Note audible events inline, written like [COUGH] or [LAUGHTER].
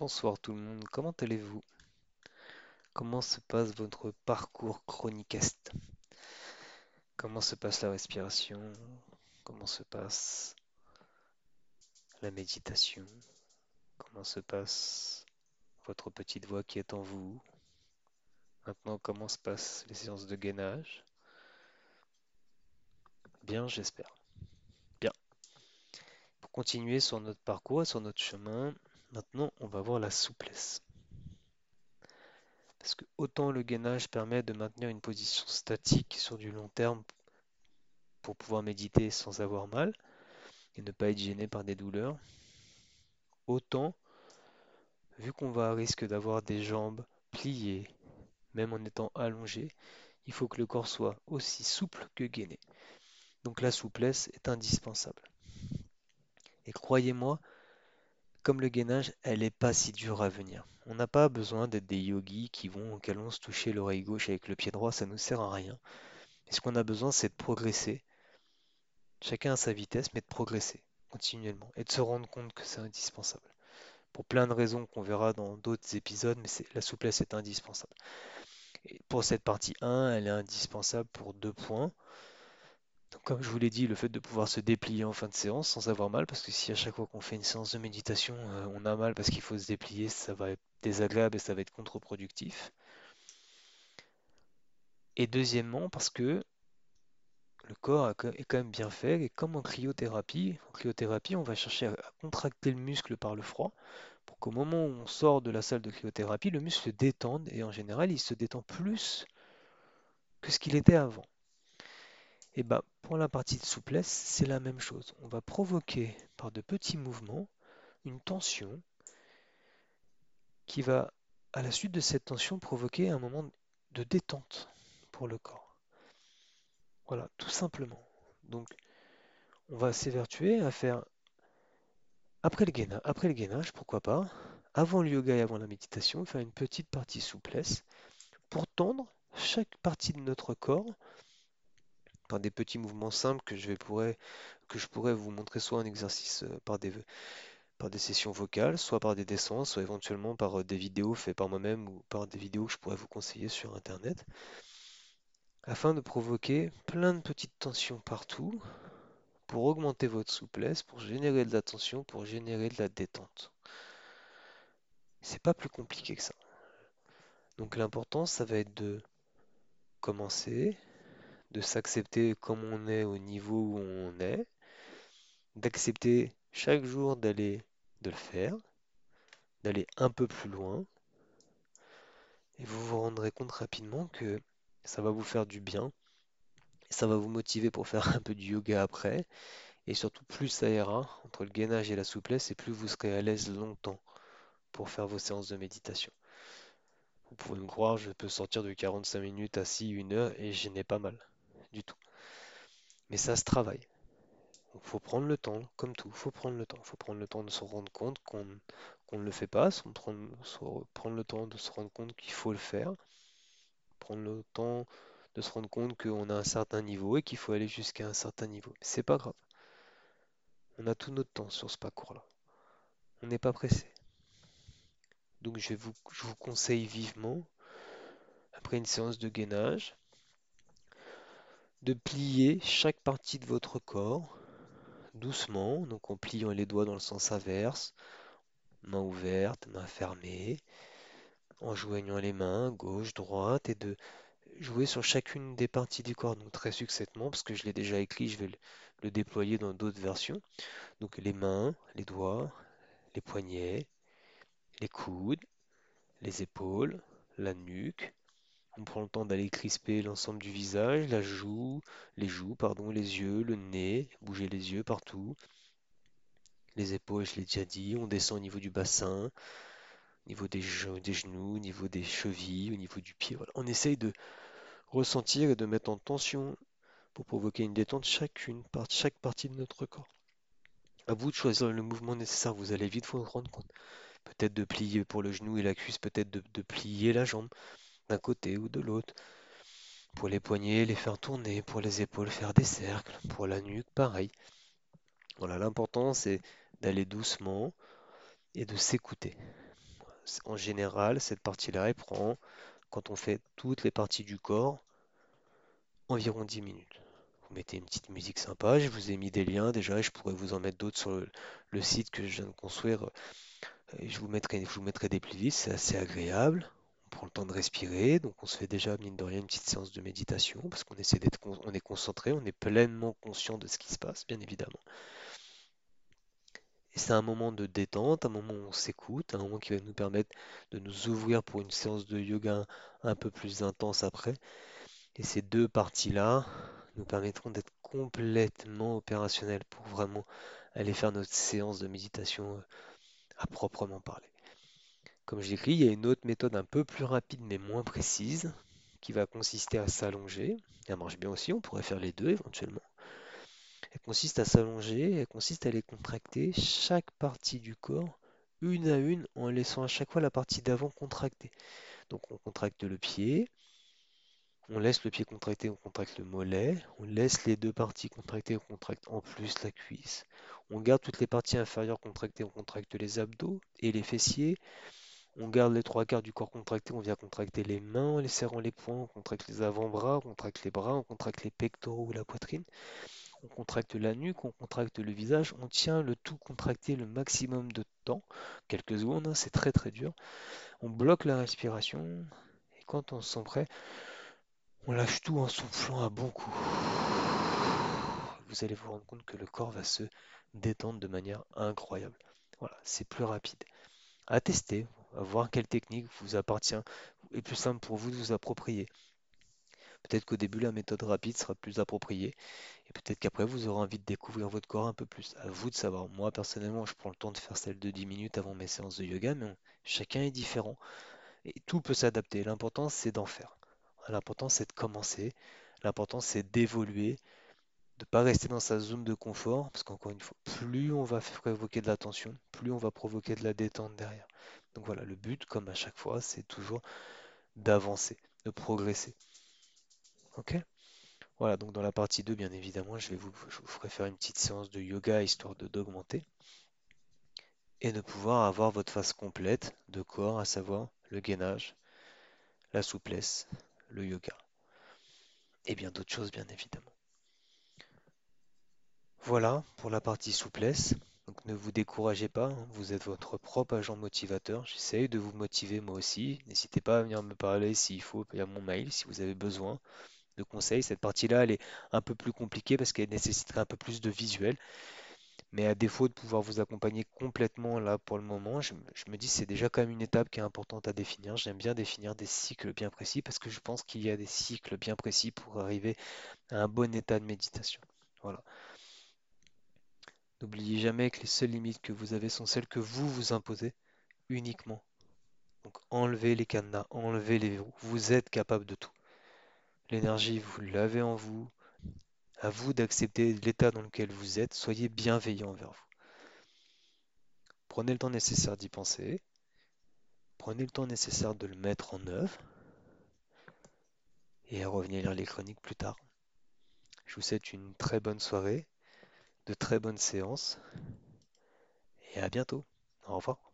Bonsoir tout le monde, comment allez-vous? Comment se passe votre parcours chroniceste? Comment se passe la respiration? Comment se passe la méditation? Comment se passe votre petite voix qui est en vous? Maintenant, comment se passent les séances de gainage? Bien, j'espère. Bien. Pour continuer sur notre parcours sur notre chemin, maintenant on va voir la souplesse. Parce que autant le gainage permet de maintenir une position statique sur du long terme pour pouvoir méditer sans avoir mal et ne pas être gêné par des douleurs, autant, vu qu'on va à risque d'avoir des jambes pliées, même en étant allongé, il faut que le corps soit aussi souple que gainé. Donc la souplesse est indispensable. Et croyez-moi, comme le gainage, elle n'est pas si dure à venir. On n'a pas besoin d'être des yogis qui vont en se toucher l'oreille gauche avec le pied droit, ça ne nous sert à rien. Ce qu'on a besoin, c'est de progresser. Chacun à sa vitesse, mais de progresser continuellement et de se rendre compte que c'est indispensable. Pour plein de raisons qu'on verra dans d'autres épisodes, mais la souplesse est indispensable. Pour cette partie 1, elle est indispensable pour deux points comme je vous l'ai dit, le fait de pouvoir se déplier en fin de séance sans avoir mal, parce que si à chaque fois qu'on fait une séance de méditation, euh, on a mal parce qu'il faut se déplier, ça va être désagréable et ça va être contre-productif. Et deuxièmement, parce que le corps est quand même bien fait, et comme en cryothérapie, en cryothérapie, on va chercher à contracter le muscle par le froid, pour qu'au moment où on sort de la salle de cryothérapie, le muscle se détende, et en général, il se détend plus que ce qu'il était avant. Et bah, pour la partie de souplesse, c'est la même chose. On va provoquer par de petits mouvements une tension qui va, à la suite de cette tension, provoquer un moment de détente pour le corps. Voilà, tout simplement. Donc, on va s'évertuer à faire, après le, gainage, après le gainage, pourquoi pas, avant le yoga et avant la méditation, faire une petite partie souplesse pour tendre chaque partie de notre corps par des petits mouvements simples que je, vais pourrais, que je pourrais vous montrer soit en exercice euh, par des, par des sessions vocales, soit par des dessins, soit éventuellement par euh, des vidéos faites par moi-même ou par des vidéos que je pourrais vous conseiller sur Internet, afin de provoquer plein de petites tensions partout pour augmenter votre souplesse, pour générer de la tension, pour générer de la détente. C'est pas plus compliqué que ça. Donc l'important, ça va être de commencer, de s'accepter comme on est au niveau où on est, d'accepter chaque jour d'aller de le faire, d'aller un peu plus loin, et vous vous rendrez compte rapidement que ça va vous faire du bien, ça va vous motiver pour faire [LAUGHS] un peu du yoga après, et surtout plus ça ira entre le gainage et la souplesse, et plus vous serez à l'aise longtemps pour faire vos séances de méditation. Vous pouvez me croire, je peux sortir de 45 minutes à 6, 1 heure, et je n'ai pas mal du tout. Mais ça se travaille. Il faut prendre le temps, comme tout, faut prendre le temps. Il faut prendre le temps de se rendre compte qu'on ne le fait pas, prendre, prendre le temps de se rendre compte qu'il faut le faire, prendre le temps de se rendre compte qu'on a un certain niveau et qu'il faut aller jusqu'à un certain niveau. C'est pas grave. On a tout notre temps sur ce parcours-là. On n'est pas pressé. Donc je, vous, je vous conseille vivement, après une séance de gainage, de plier chaque partie de votre corps doucement, donc en pliant les doigts dans le sens inverse, main ouverte, main fermée, en joignant les mains gauche, droite, et de jouer sur chacune des parties du corps, donc très succinctement, parce que je l'ai déjà écrit, je vais le, le déployer dans d'autres versions. Donc les mains, les doigts, les poignets, les coudes, les épaules, la nuque, on prend le temps d'aller crisper l'ensemble du visage, la joue, les joues, pardon, les yeux, le nez, bouger les yeux partout. Les épaules, je l'ai déjà dit, on descend au niveau du bassin, au niveau des, genoux, au niveau des chevilles, au niveau du pied. On essaye de ressentir et de mettre en tension pour provoquer une détente chacune, chaque partie de notre corps. À vous de choisir le mouvement nécessaire, vous allez vite vous rendre compte. Peut-être de plier pour le genou et la cuisse, peut-être de plier la jambe, d'un côté ou de l'autre. Pour les poignets, les faire tourner, pour les épaules, faire des cercles, pour la nuque, pareil. Voilà, l'important c'est d'aller doucement et de s'écouter. En général, cette partie-là, elle prend, quand on fait toutes les parties du corps, environ 10 minutes. Vous mettez une petite musique sympa, je vous ai mis des liens déjà, et je pourrais vous en mettre d'autres sur le, site que je viens de construire. Je vous mettrai, je vous mettrai des playlists, c'est assez agréable. Prend le temps de respirer, donc on se fait déjà, mine de rien, une petite séance de méditation, parce qu'on essaie d'être, on est concentré, on est pleinement conscient de ce qui se passe, bien évidemment. Et c'est un moment de détente, un moment où on s'écoute, un moment qui va nous permettre de nous ouvrir pour une séance de yoga un peu plus intense après. Et ces deux parties-là nous permettront d'être complètement opérationnels pour vraiment aller faire notre séance de méditation euh, à proprement parler. Comme je il y a une autre méthode un peu plus rapide mais moins précise qui va consister à s'allonger. Elle marche bien aussi, on pourrait faire les deux éventuellement. Elle consiste à s'allonger, elle consiste à aller contracter chaque partie du corps une à une en laissant à chaque fois la partie d'avant contractée. Donc on contracte le pied, on laisse le pied contracté, on contracte le mollet, on laisse les deux parties contractées, on contracte en plus la cuisse. On garde toutes les parties inférieures contractées, on contracte les abdos et les fessiers. On garde les trois quarts du corps contracté, on vient contracter les mains en les serrant les poings, on contracte les avant-bras, on contracte les bras, on contracte les pectoraux ou la poitrine. On contracte la nuque, on contracte le visage, on tient le tout contracté le maximum de temps, quelques secondes, hein, c'est très très dur. On bloque la respiration et quand on se sent prêt, on lâche tout en soufflant à bon coup. Vous allez vous rendre compte que le corps va se détendre de manière incroyable. Voilà, c'est plus rapide. À tester, voir quelle technique vous appartient est plus simple pour vous de vous approprier. Peut-être qu'au début, la méthode rapide sera plus appropriée. Et peut-être qu'après, vous aurez envie de découvrir votre corps un peu plus. À vous de savoir. Moi, personnellement, je prends le temps de faire celle de 10 minutes avant mes séances de yoga, mais chacun est différent. Et tout peut s'adapter. L'important, c'est d'en faire. L'important, c'est de commencer. L'important, c'est d'évoluer, de ne pas rester dans sa zone de confort. Parce qu'encore une fois, plus on va provoquer de la tension, plus on va provoquer de la détente derrière. Donc voilà, le but, comme à chaque fois, c'est toujours d'avancer, de progresser. Ok? Voilà, donc dans la partie 2, bien évidemment, je vais vous, je faire une petite séance de yoga histoire d'augmenter et de pouvoir avoir votre phase complète de corps, à savoir le gainage, la souplesse, le yoga et bien d'autres choses, bien évidemment. Voilà pour la partie souplesse. Donc ne vous découragez pas, hein, vous êtes votre propre agent motivateur. J'essaye de vous motiver moi aussi. N'hésitez pas à venir me parler s'il faut, il y a mon mail si vous avez besoin de conseils. Cette partie-là, elle est un peu plus compliquée parce qu'elle nécessiterait un peu plus de visuel. Mais à défaut de pouvoir vous accompagner complètement là pour le moment, je, me dis c'est déjà quand même une étape qui est importante à définir. J'aime bien définir des cycles bien précis parce que je pense qu'il y a des cycles bien précis pour arriver à un bon état de méditation. Voilà. N'oubliez jamais que les seules limites que vous avez sont celles que vous vous imposez uniquement. Donc enlevez les cadenas, enlevez les verrous. Vous êtes capable de tout. L'énergie, vous l'avez en vous. À vous d'accepter l'état dans lequel vous êtes. Soyez bienveillant envers vous. Prenez le temps nécessaire d'y penser. Prenez le temps nécessaire de le mettre en œuvre. Et revenez lire les chroniques plus tard. Je vous souhaite une très bonne soirée, de très bonnes séances. Et à bientôt. Au revoir.